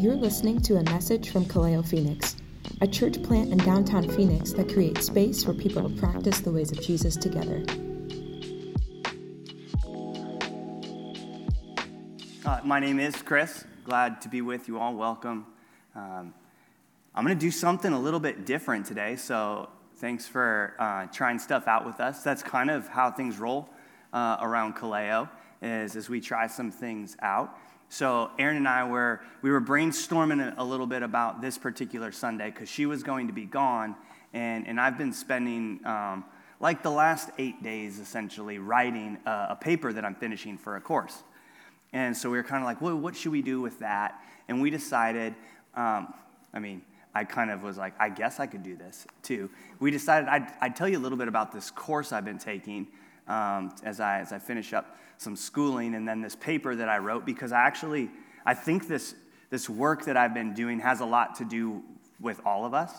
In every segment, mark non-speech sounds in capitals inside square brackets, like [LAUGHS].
You're listening to a message from Kaleo Phoenix, a church plant in downtown Phoenix that creates space for people to practice the ways of Jesus together. Uh, my name is Chris. Glad to be with you all. Welcome. Um, I'm going to do something a little bit different today, so thanks for uh, trying stuff out with us. That's kind of how things roll uh, around Kaleo, is as we try some things out. So Erin and I were we were brainstorming a, a little bit about this particular Sunday because she was going to be gone, and and I've been spending. Um, like the last eight days, essentially, writing a, a paper that I'm finishing for a course. And so we were kind of like, well, what should we do with that? And we decided, um, I mean, I kind of was like, I guess I could do this too. We decided I'd, I'd tell you a little bit about this course I've been taking um, as, I, as I finish up some schooling and then this paper that I wrote because I actually, I think this, this work that I've been doing has a lot to do with all of us.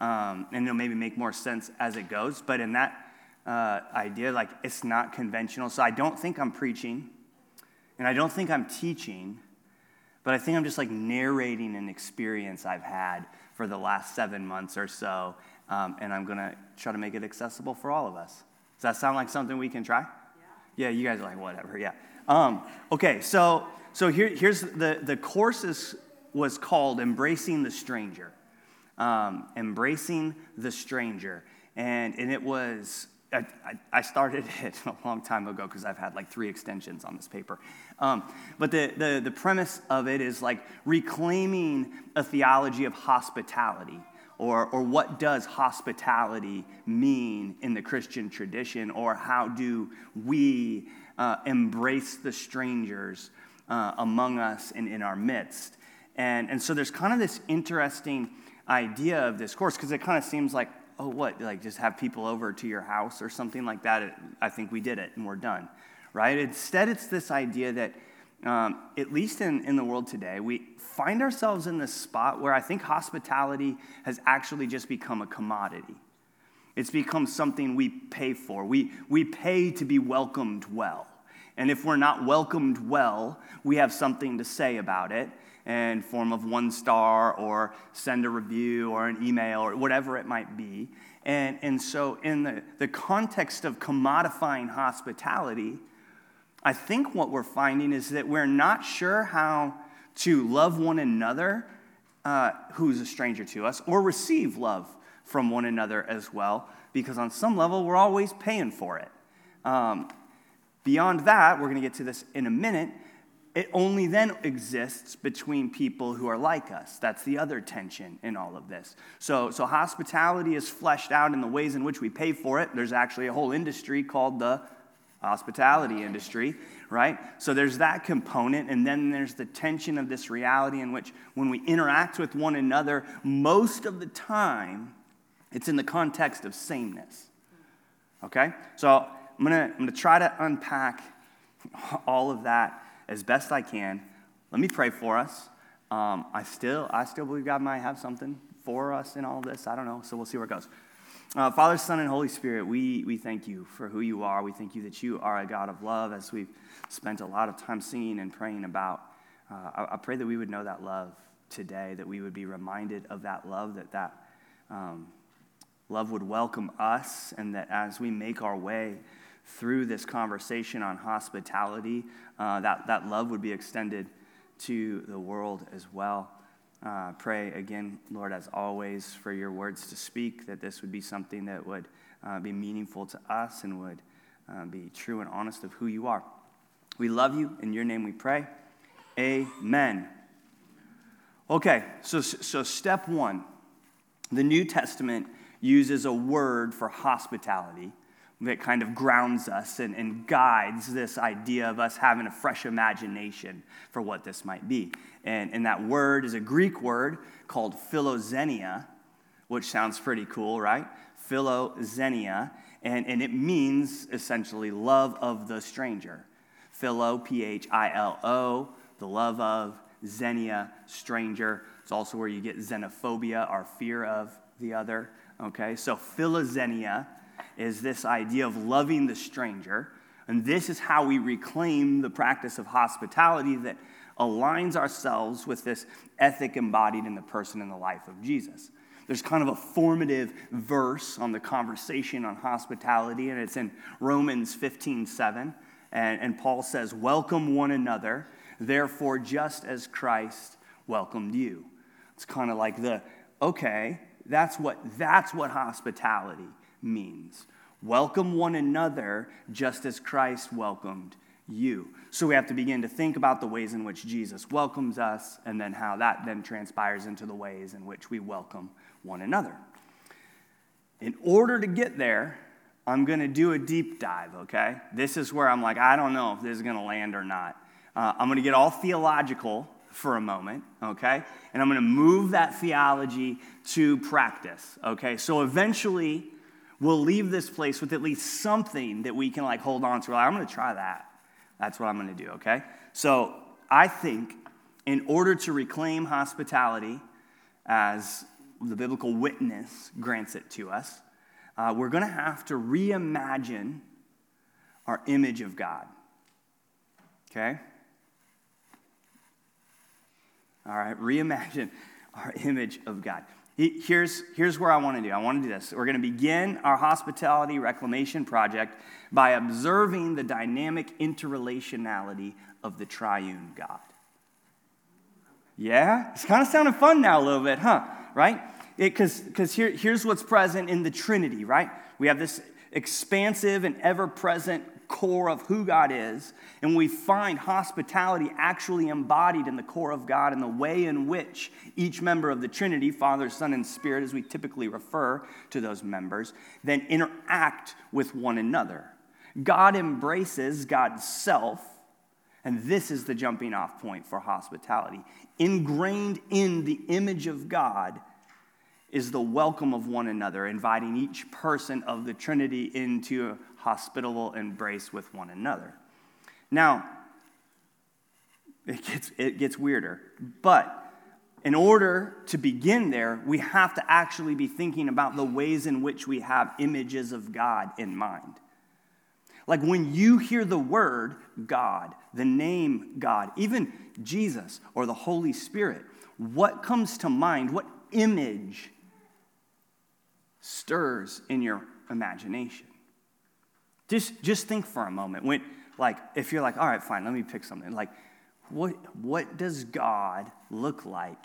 Um, and it'll maybe make more sense as it goes. But in that uh, idea, like it's not conventional. So I don't think I'm preaching and I don't think I'm teaching, but I think I'm just like narrating an experience I've had for the last seven months or so. Um, and I'm to try to make it accessible for all of us. Does that sound like something we can try? Yeah, yeah you guys are like, whatever, yeah. Um, okay, so, so here, here's the, the course is, was called Embracing the Stranger. Um, Embracing the Stranger. And, and it was, I, I started [LAUGHS] it a long time ago because I've had like three extensions on this paper. Um, but the, the, the premise of it is like reclaiming a theology of hospitality or, or what does hospitality mean in the Christian tradition, or how do we uh, embrace the strangers uh, among us and in our midst? And, and so there's kind of this interesting idea of this course because it kind of seems like, oh, what, like just have people over to your house or something like that. It, I think we did it and we're done, right? Instead, it's this idea that um, at least in, in the world today, we find ourselves in this spot where I think hospitality has actually just become a commodity. It's become something we pay for. We, we pay to be welcomed well. And if we're not welcomed well, we have something to say about it in form of one star or send a review or an email or whatever it might be. And, and so, in the, the context of commodifying hospitality, I think what we're finding is that we're not sure how to love one another uh, who's a stranger to us or receive love from one another as well, because on some level, we're always paying for it. Um, beyond that, we're going to get to this in a minute. It only then exists between people who are like us. That's the other tension in all of this. So, so hospitality is fleshed out in the ways in which we pay for it. There's actually a whole industry called the hospitality industry, right? So there's that component, and then there's the tension of this reality in which when we interact with one another, most of the time, it's in the context of sameness. Okay? So I'm gonna, I'm gonna try to unpack all of that as best I can. Let me pray for us. Um, I still, I still believe God might have something for us in all of this. I don't know, so we'll see where it goes. Uh, Father, Son, and Holy Spirit, we, we thank you for who you are. We thank you that you are a God of love, as we've spent a lot of time singing and praying about. Uh, I, I, pray that we would know that love today, that we would be reminded of that love, that that um, love would welcome us, and that as we make our way through this conversation on hospitality, uh, that, that love would be extended to the world as well. Uh, pray again, Lord, as always, for your words to speak, that this would be something that would uh, be meaningful to us and would uh, be true and honest of who you are. We love you. In your name we pray. Amen. Okay, so, so step one the New Testament uses a word for hospitality that kind of grounds us and, and guides this idea of us having a fresh imagination for what this might be. And, and that word is a Greek word called philoxenia, which sounds pretty cool, right? Philoxenia. And, and it means essentially love of the stranger. Philo, P H I L O, the love of, xenia, stranger. It's also where you get xenophobia, our fear of the other. Okay, so philoxenia is this idea of loving the stranger. And this is how we reclaim the practice of hospitality that aligns ourselves with this ethic embodied in the person and the life of Jesus. There's kind of a formative verse on the conversation on hospitality, and it's in Romans 15 7. And, and Paul says, Welcome one another, therefore, just as Christ welcomed you. It's kind of like the, okay, that's what, that's what hospitality means. Welcome one another just as Christ welcomed you. So we have to begin to think about the ways in which Jesus welcomes us and then how that then transpires into the ways in which we welcome one another. In order to get there, I'm going to do a deep dive, okay? This is where I'm like, I don't know if this is going to land or not. Uh, I'm going to get all theological for a moment, okay? And I'm going to move that theology to practice, okay? So eventually, we'll leave this place with at least something that we can like hold on to. Like, I'm going to try that. That's what I'm going to do, okay? So I think in order to reclaim hospitality as the biblical witness grants it to us, uh, we're going to have to reimagine our image of God. Okay? All right, reimagine our image of God. Here's, here's where I want to do. I want to do this. We're going to begin our hospitality reclamation project by observing the dynamic interrelationality of the triune God. Yeah? It's kind of sounding fun now a little bit, huh? Right? Because here, here's what's present in the Trinity, right? We have this expansive and ever present core of who God is, and we find hospitality actually embodied in the core of God in the way in which each member of the Trinity, Father, Son, and Spirit, as we typically refer to those members, then interact with one another. God embraces God's self, and this is the jumping off point for hospitality. Ingrained in the image of God is the welcome of one another, inviting each person of the Trinity into a hospitable embrace with one another. Now, it gets, it gets weirder, but in order to begin there, we have to actually be thinking about the ways in which we have images of God in mind. Like when you hear the word God, the name God, even Jesus or the Holy Spirit, what comes to mind? What image stirs in your imagination. Just, just think for a moment. When, like, if you're like, all right, fine, let me pick something. Like, what, what does God look like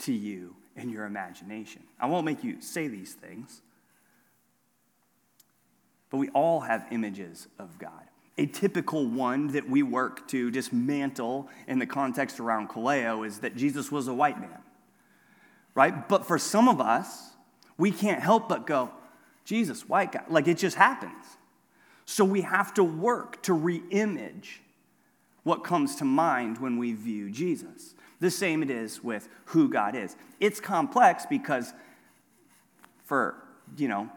to you in your imagination? I won't make you say these things, but we all have images of God. A typical one that we work to dismantle in the context around Kaleo is that Jesus was a white man, right? But for some of us, we can't help but go, Jesus, white guy. Like it just happens. So we have to work to re-image what comes to mind when we view Jesus. The same it is with who God is. It's complex because for, you know,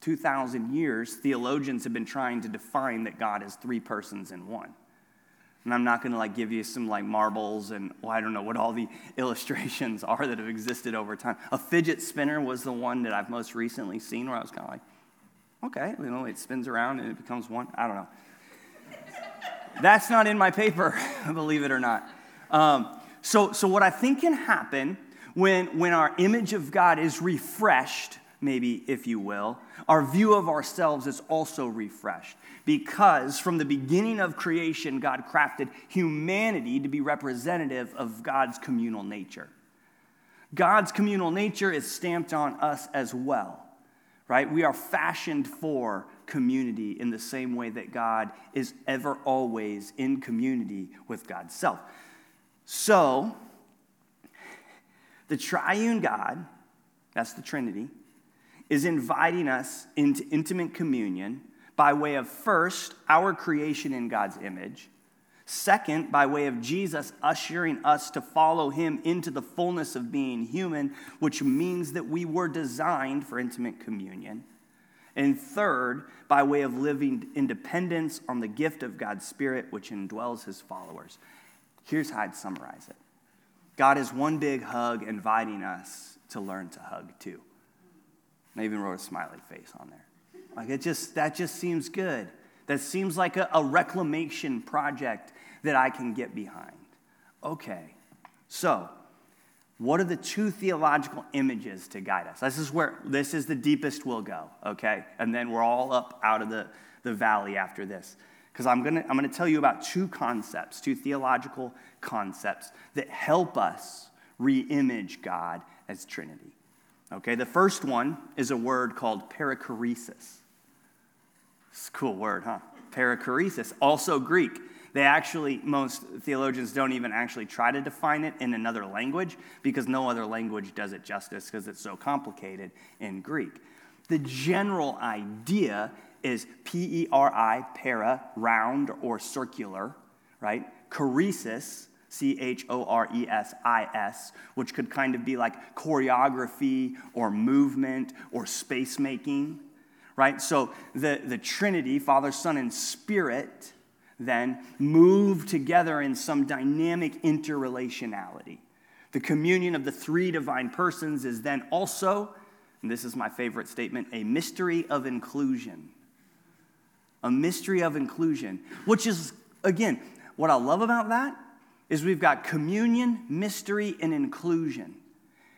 2,000 years, theologians have been trying to define that God is three persons in one. And I'm not going to like give you some like marbles and well, I don't know what all the [LAUGHS] illustrations are that have existed over time. A fidget spinner was the one that I've most recently seen where I was kind of like, okay, you know, it spins around and it becomes one. I don't know. [LAUGHS] That's not in my paper, [LAUGHS] believe it or not. Um, so, so what I think can happen when, when our image of God is refreshed, maybe if you will, our view of ourselves is also refreshed because from the beginning of creation, God crafted humanity to be representative of God's communal nature. God's communal nature is stamped on us as well, right? We are fashioned for community in the same way that God is ever always in community with God's self. So, the triune God, that's the Trinity, is inviting us into intimate communion by way of first, our creation in God's image. Second, by way of Jesus ushering us to follow him into the fullness of being human, which means that we were designed for intimate communion. And third, by way of living independence on the gift of God's Spirit, which indwells his followers. Here's how I'd summarize it God is one big hug inviting us to learn to hug too. I even wrote a smiley face on there. Like it just that just seems good. That seems like a, a reclamation project that I can get behind. Okay, so what are the two theological images to guide us? This is where this is the deepest we'll go, okay? And then we're all up out of the, the valley after this. Because I'm gonna, I'm gonna tell you about two concepts, two theological concepts that help us re image God as Trinity. Okay, the first one is a word called perichoresis. It's a cool word, huh? Perichoresis, also Greek. They actually, most theologians don't even actually try to define it in another language because no other language does it justice because it's so complicated in Greek. The general idea is P E R I, para, round or circular, right? Choresis, C H O R E S I S, which could kind of be like choreography or movement or space making, right? So the, the Trinity, Father, Son, and Spirit, then move together in some dynamic interrelationality. The communion of the three divine persons is then also, and this is my favorite statement, a mystery of inclusion. A mystery of inclusion, which is, again, what I love about that is we've got communion, mystery, and inclusion.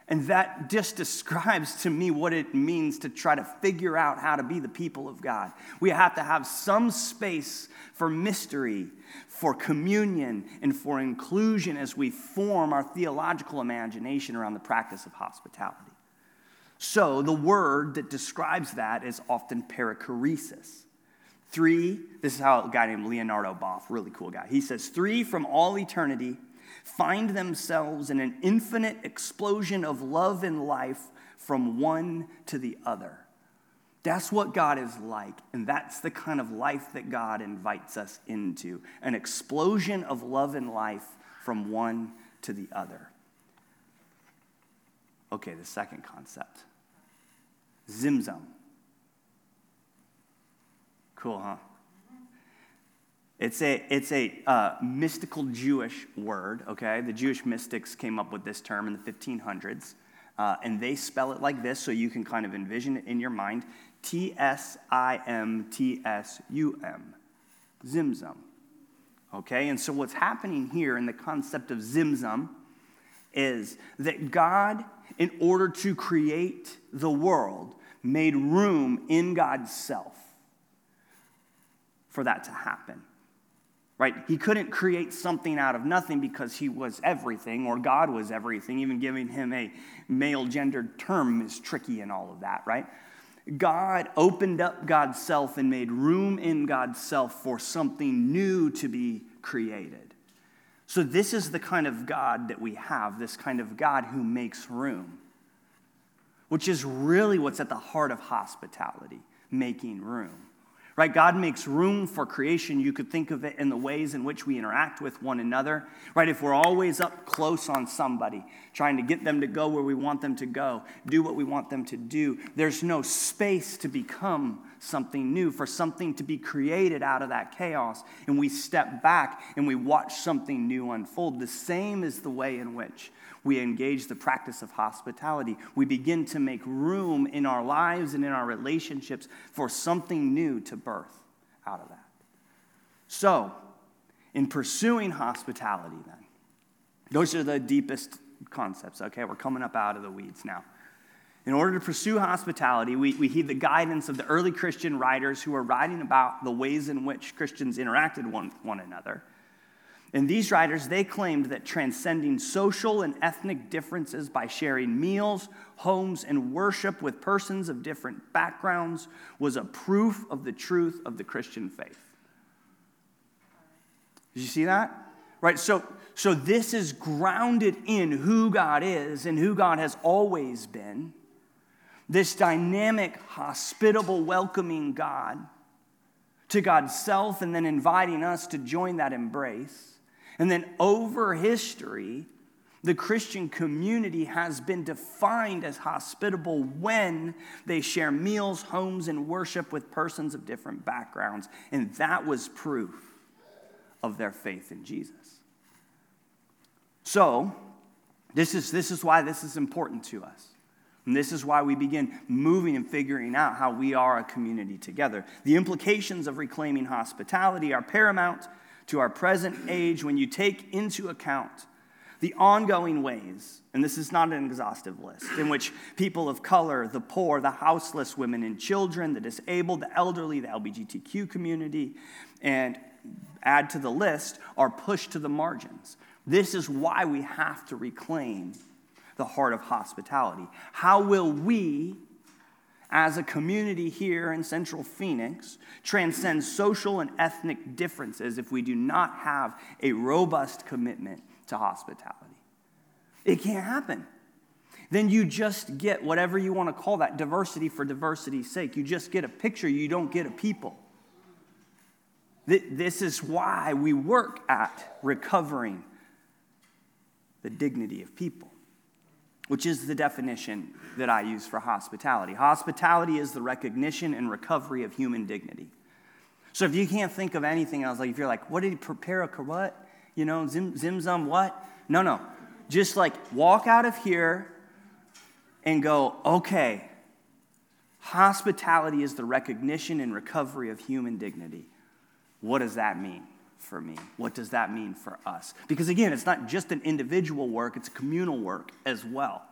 And that [LAUGHS] just describes to me what it means to try to figure out how to be the people of God. We have to have some space for mystery, for communion, and for inclusion as we form our theological imagination around the practice of hospitality. So, the word that describes that is often perichoresis. Three, this is how a guy named Leonardo Boff, really cool guy, he says, three from all eternity find themselves in an infinite explosion of love and life from one to the other. That's what God is like, and that's the kind of life that God invites us into an explosion of love and life from one to the other. Okay, the second concept Tsimtsum. Cool, huh? It's a, it's a uh, mystical Jewish word, okay? The Jewish mystics came up with this term in the 1500s, uh, and they spell it like this so you can kind of envision it in your mind T S I M T S U M, Tsimtsum. Okay, and so what's happening here in the concept of Tsimtsum is that God, in order to create the world, made room in God's self for that to happen right? He couldn't create something out of nothing because he was everything or God was everything. Even giving him a male gendered term is tricky and all of that, right? God opened up God's self and made room in God's self for something new to be created. So, this is the kind of God that we have, this kind of God who makes room, which is really what's at the heart of hospitality making room right? God makes room for creation. You could think of it in the ways in which we interact with one another, right? If we're always up close on somebody, trying to get them to go where we want them to go, do what we want them to do, there's no space to become something new, for something to be created out of that chaos. And we step back and we watch something new unfold. The same is the way in which we engage the practice of hospitality. We begin to make room in our lives and in our relationships for something new to birth out of that. So, in pursuing hospitality, then, those are the deepest concepts. Okay, we're coming up out of the weeds now. In order to pursue hospitality, we, we heed the guidance of the early Christian writers who were writing about the ways in which Christians interacted one, one another. And these writers, they claimed that transcending social and ethnic differences by sharing meals, homes, and worship with persons of different backgrounds was a proof of the truth of the Christian faith. Did you see that? Right? So, so this is grounded in who God is and who God has always been. This dynamic, hospitable, welcoming God to God's self and then inviting us to join that embrace. And then over history, the Christian community has been defined as hospitable when they share meals, homes, and worship with persons of different backgrounds. And that was proof of their faith in Jesus. So, this is, this is why this is important to us. And this is why we begin moving and figuring out how we are a community together. The implications of reclaiming hospitality are paramount to our present age when you take into account the ongoing ways, and this is not an exhaustive list, in which people of color, the poor, the houseless, women and children, the disabled, the elderly, the LGBTQ community, and add to the list, are pushed to the margins. This is why we have to reclaim the heart of hospitality. How will we, as a community here in Central Phoenix, transcend social and ethnic differences if we do not have a robust commitment to hospitality. It can't happen. Then you just get whatever you want to call that diversity for diversity's sake. You just get a picture, you don't get a people. This is why we work at recovering the dignity of people, which is the definition that I use for hospitality. Hospitality is the recognition and recovery of human dignity. So if you can't think of anything else, like if you're like, what did he prepare a what? you know, zim, zim what? No, no. Just like walk out of here and go, okay, hospitality is the recognition and recovery of human dignity. What does that mean for me? What does that mean for us? Because again, it's not just an individual work, it's a communal work as well.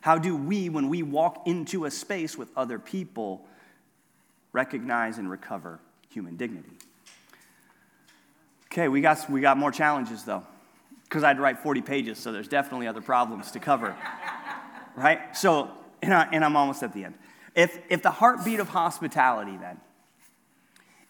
How do we, when we walk into a space with other people, recognize and recover human dignity? Okay, we got, we got more challenges though, because I'd write 40 pages, so there's definitely other problems to cover. [LAUGHS] right? So, and, I, and I'm almost at the end. If, if the heartbeat of hospitality then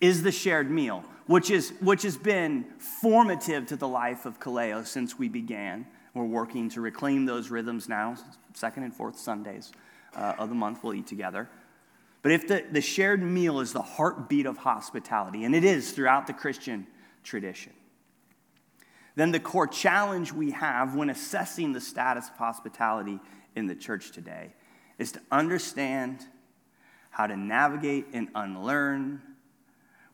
is the shared meal, which, is, which has been formative to the life of Kaleo since we began, we're working to reclaim those rhythms now, second and fourth Sundays uh, of the month, we'll eat together. But if the, the shared meal is the heartbeat of hospitality, and it is throughout the Christian tradition. Then, the core challenge we have when assessing the status of hospitality in the church today is to understand how to navigate and unlearn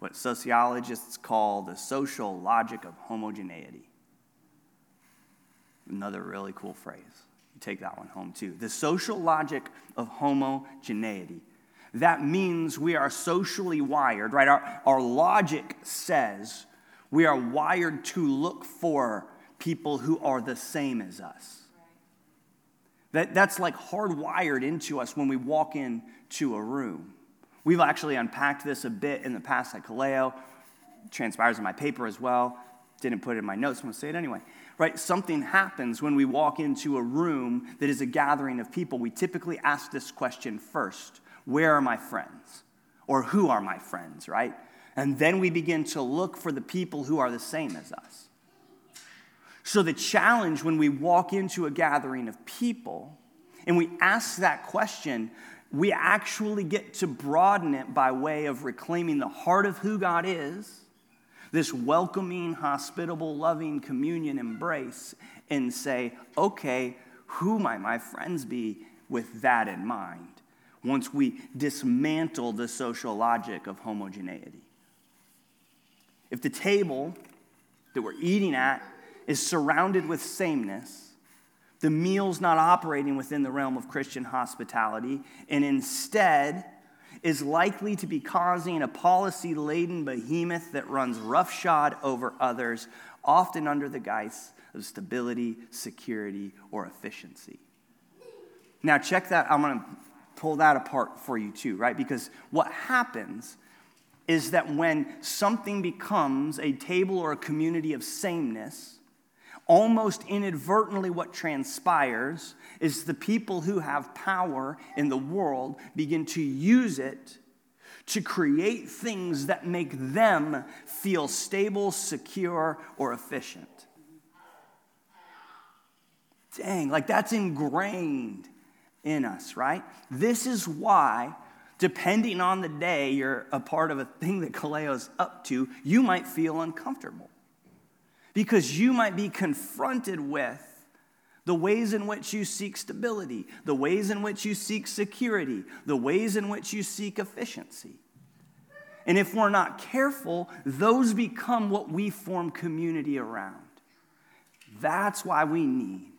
what sociologists call the social logic of homogeneity. Another really cool phrase. You take that one home too. The social logic of homogeneity. That means we are socially wired, right? Our, our logic says we are wired to look for people who are the same as us. That, that's like hardwired into us when we walk into a room. We've actually unpacked this a bit in the past at Kaleo. Transpires in my paper as well. Didn't put it in my notes, I'm gonna say it anyway. Right? Something happens when we walk into a room that is a gathering of people. We typically ask this question first Where are my friends? Or who are my friends, right? And then we begin to look for the people who are the same as us. So, the challenge when we walk into a gathering of people and we ask that question, we actually get to broaden it by way of reclaiming the heart of who God is, this welcoming, hospitable, loving communion embrace, and say, okay, who might my friends be with that in mind? Once we dismantle the social logic of homogeneity. If the table that we're eating at is surrounded with sameness, the meal's not operating within the realm of Christian hospitality, and instead is likely to be causing a policy laden behemoth that runs roughshod over others, often under the guise of stability, security, or efficiency. Now, check that. I'm going to pull that apart for you, too, right? Because what happens is that when something becomes a table or a community of sameness, almost inadvertently what transpires is the people who have power in the world begin to use it to create things that make them feel stable, secure, or efficient. Dang, like that's ingrained in us, right? This is why depending on the day you're a part of a thing that Kaleo's up to, you might feel uncomfortable. Because you might be confronted with the ways in which you seek stability, the ways in which you seek security, the ways in which you seek efficiency. And if we're not careful, those become what we form community around. That's why we need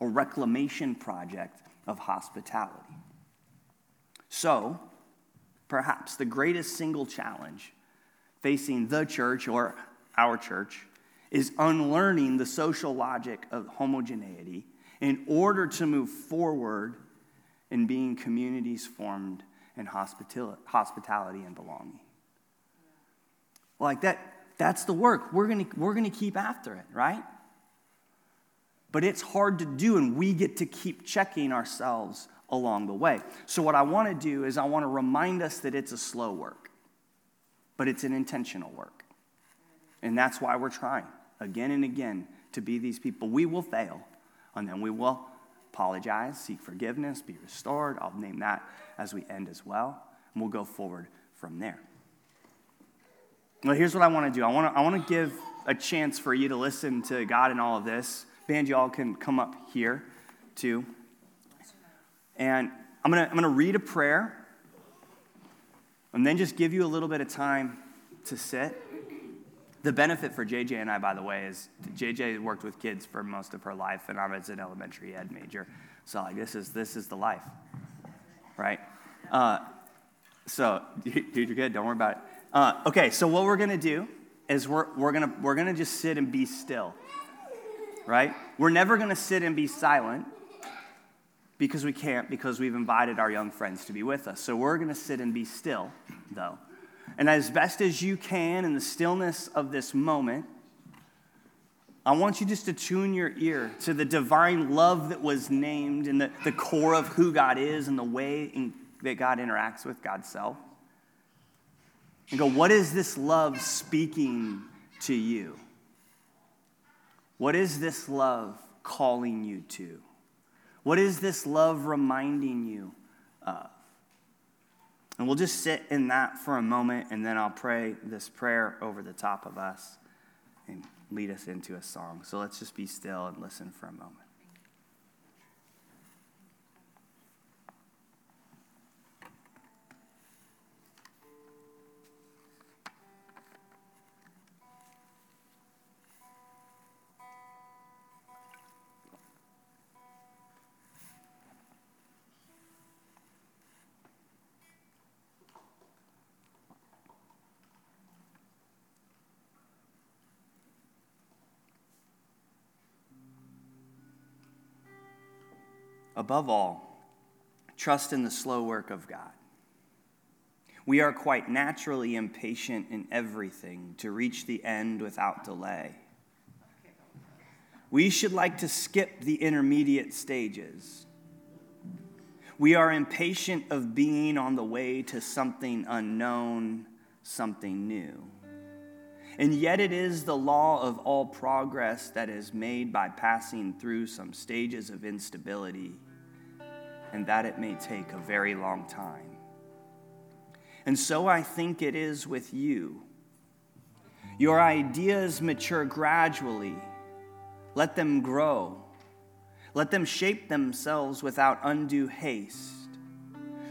a reclamation project of hospitality. So, perhaps the greatest single challenge facing the church or our church, is unlearning the social logic of homogeneity in order to move forward in being communities formed in hospitality and belonging. Like that, that's the work. We're gonna, we're gonna keep after it, right? But it's hard to do, and we get to keep checking ourselves along the way. So, what I wanna do is, I wanna remind us that it's a slow work, but it's an intentional work. And that's why we're trying again and again to be these people. We will fail, and then we will apologize, seek forgiveness, be restored. I'll name that as we end as well, and we'll go forward from there. Well, here's what I want to do I want to, I want to give a chance for you to listen to God in all of this. Band, y'all can come up here too. And I'm going to, I'm going to read a prayer and then just give you a little bit of time to sit. The benefit for JJ and I, by the way, is JJ worked with kids for most of her life, and I was an elementary ed major. So like this is this is the life, right? Uh, so [LAUGHS] dude, you're good. Don't worry about it. Uh, okay, so what we're gonna do is we're we're gonna we're gonna just sit and be still, right? We're never gonna sit and be silent because we can't because we've invited our young friends to be with us. So we're gonna sit and be still, though. And as best as you can in the stillness of this moment, I want you just to tune your ear to the divine love that was named and the, the core of who God is and the way in, that God interacts with God's self. And go, what is this love speaking to you? What is this love calling you to? What is this love reminding you of? And we'll just sit in that for a moment, and then I'll pray this prayer over the top of us and lead us into a song. So let's just be still and listen for a moment. Above all, trust in the slow work of God. We are quite naturally impatient in everything to reach the end without delay. We should like to skip the intermediate stages. We are impatient of being on the way to something unknown, something new. And yet, it is the law of all progress that is made by passing through some stages of instability and that it may take a very long time. And so I think it is with you. Your ideas mature gradually. Let them grow. Let them shape themselves without undue haste.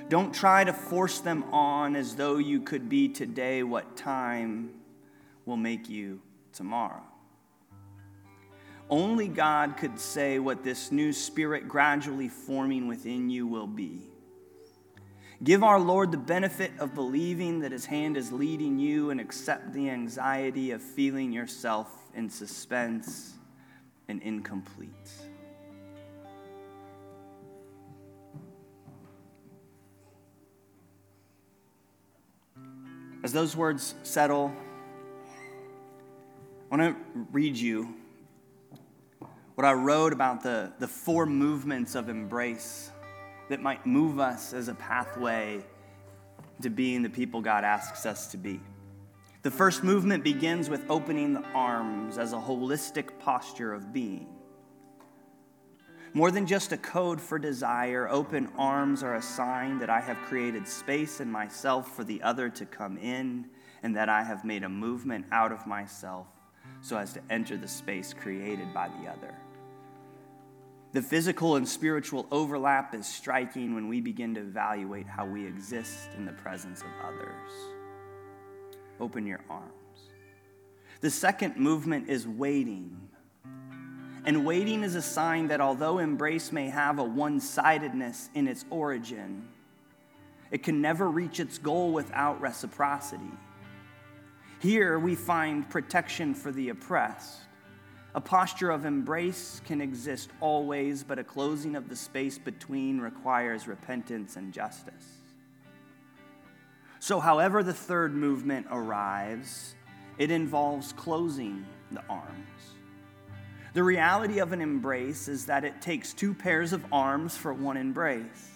Don't try to force them on as though you could be today what time will make you tomorrow. Only God could say what this new spirit gradually forming within you will be. Give our Lord the benefit of believing that His hand is leading you and accept the anxiety of feeling yourself in suspense and incomplete. As those words settle, I want to read you what I wrote about the, the four movements of embrace that might move us as a pathway to being the people God asks us to be. The first movement begins with opening the arms as a holistic posture of being. More than just a code for desire, open arms are a sign that I have created space in myself for the other to come in, and that I have made a movement out of myself so as to enter the space created by the other. The physical and spiritual overlap is striking when we begin to evaluate how we exist in the presence of others. Open your arms. The second movement is waiting. And waiting is a sign that although embrace may have a one sidedness in its origin, it can never reach its goal without reciprocity. Here we find protection for the oppressed. A posture of embrace can exist always, but a closing of the space between requires repentance and justice. So, however, the third movement arrives, it involves closing the arms. The reality of an embrace is that it takes two pairs of arms for one embrace.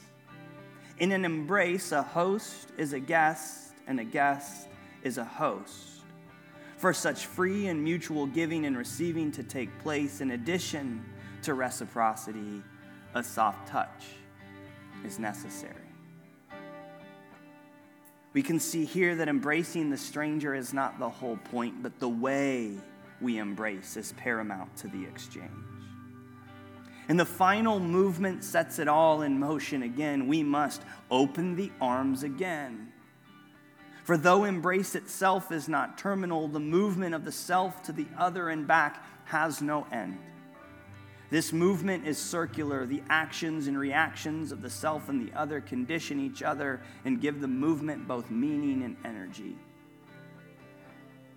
In an embrace, a host is a guest, and a guest is a host. For such free and mutual giving and receiving to take place, in addition to reciprocity, a soft touch is necessary. We can see here that embracing the stranger is not the whole point, but the way we embrace is paramount to the exchange. And the final movement sets it all in motion again. We must open the arms again. For though embrace itself is not terminal, the movement of the self to the other and back has no end. This movement is circular. The actions and reactions of the self and the other condition each other and give the movement both meaning and energy.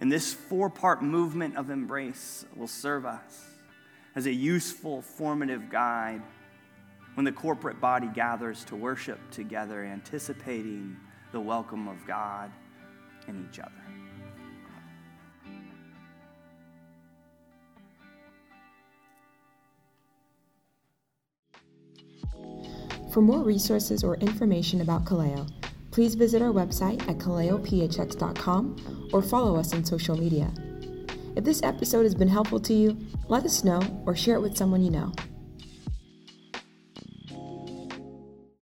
And this four part movement of embrace will serve us as a useful, formative guide when the corporate body gathers to worship together, anticipating the welcome of God and each other. For more resources or information about Kaleo, please visit our website at kaleophx.com or follow us on social media. If this episode has been helpful to you, let us know or share it with someone you know.